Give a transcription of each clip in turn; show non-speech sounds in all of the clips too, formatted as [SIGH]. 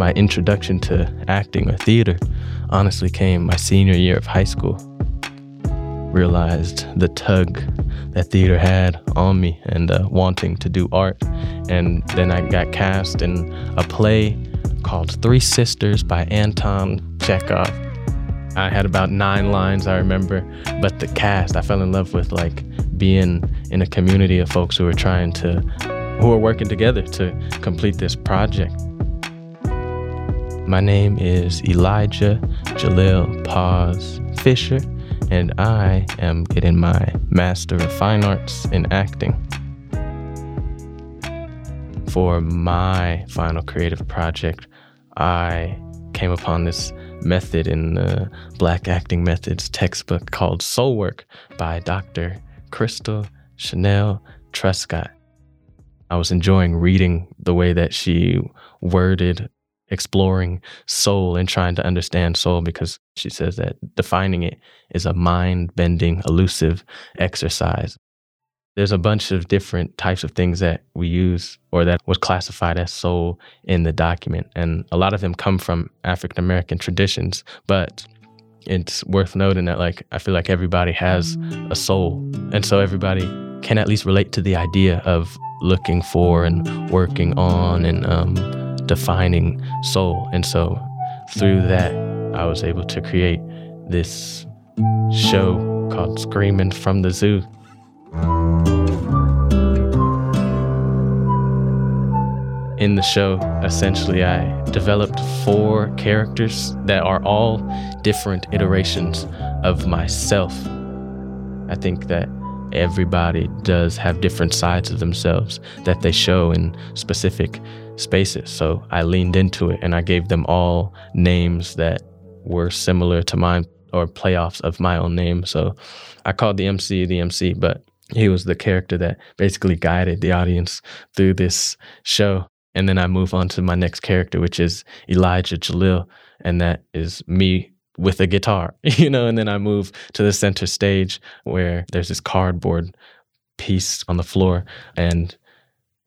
my introduction to acting or theater honestly came my senior year of high school. Realized the tug that theater had on me and uh, wanting to do art. And then I got cast in a play called Three Sisters by Anton Chekhov. I had about nine lines, I remember, but the cast, I fell in love with like being in a community of folks who were trying to, who were working together to complete this project. My name is Elijah Jalil Paz Fisher, and I am getting my Master of Fine Arts in Acting. For my final creative project, I came upon this method in the Black Acting Methods textbook called Soul Work by Dr. Crystal Chanel Truscott. I was enjoying reading the way that she worded exploring soul and trying to understand soul because she says that defining it is a mind bending, elusive exercise. There's a bunch of different types of things that we use or that was classified as soul in the document. And a lot of them come from African American traditions, but it's worth noting that like I feel like everybody has a soul. And so everybody can at least relate to the idea of looking for and working on and um, defining soul. And so through that, I was able to create this show called Screaming from the Zoo. In the show, essentially, I developed four characters that are all different iterations of myself. I think that everybody does have different sides of themselves that they show in specific spaces. So I leaned into it and I gave them all names that were similar to mine or playoffs of my own name. So I called the MC the MC, but he was the character that basically guided the audience through this show. And then I move on to my next character, which is Elijah Jalil. And that is me with a guitar, [LAUGHS] you know, and then I move to the center stage where there's this cardboard piece on the floor. And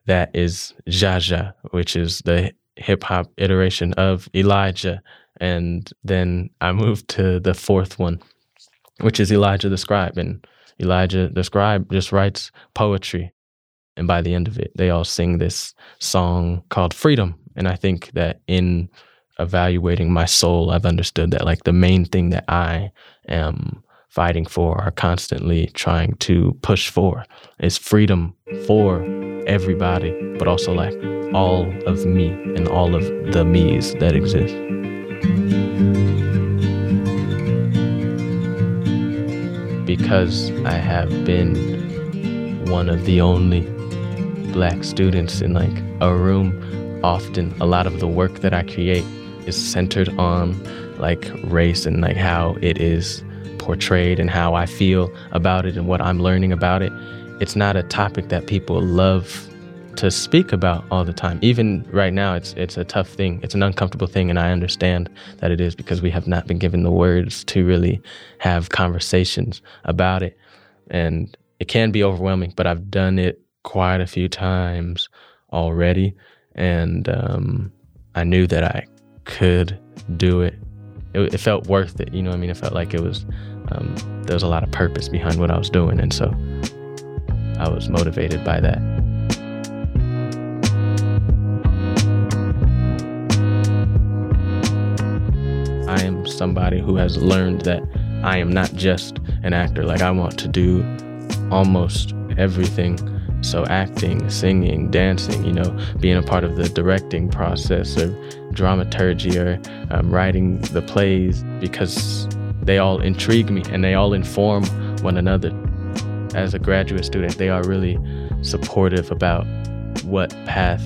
that is Jaja, which is the hip hop iteration of Elijah. And then I move to the fourth one, which is Elijah the Scribe. And Elijah the Scribe just writes poetry. And by the end of it, they all sing this song called Freedom. And I think that in evaluating my soul, I've understood that like the main thing that I am fighting for or constantly trying to push for is freedom for everybody, but also like all of me and all of the me's that exist. Because I have been one of the only black students in like a room. Often, a lot of the work that I create is centered on like race and like how it is portrayed and how I feel about it and what I'm learning about it. It's not a topic that people love to speak about all the time. Even right now, it's it's a tough thing. It's an uncomfortable thing, and I understand that it is because we have not been given the words to really have conversations about it, and it can be overwhelming. But I've done it quite a few times already, and um, I knew that I could do it. it. It felt worth it, you know. what I mean, it felt like it was. Um, there was a lot of purpose behind what I was doing, and so I was motivated by that. I am somebody who has learned that I am not just an actor. Like I want to do almost everything so acting, singing, dancing, you know, being a part of the directing process or dramaturgy or um, writing the plays because they all intrigue me and they all inform one another. As a graduate student, they are really supportive about what path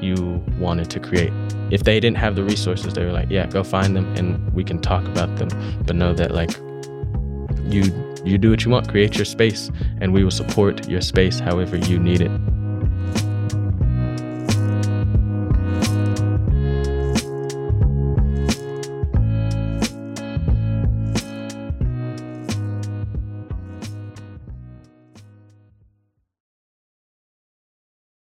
you wanted to create. If they didn't have the resources, they were like, yeah, go find them and we can talk about them. But know that like you you do what you want, create your space, and we will support your space however you need it.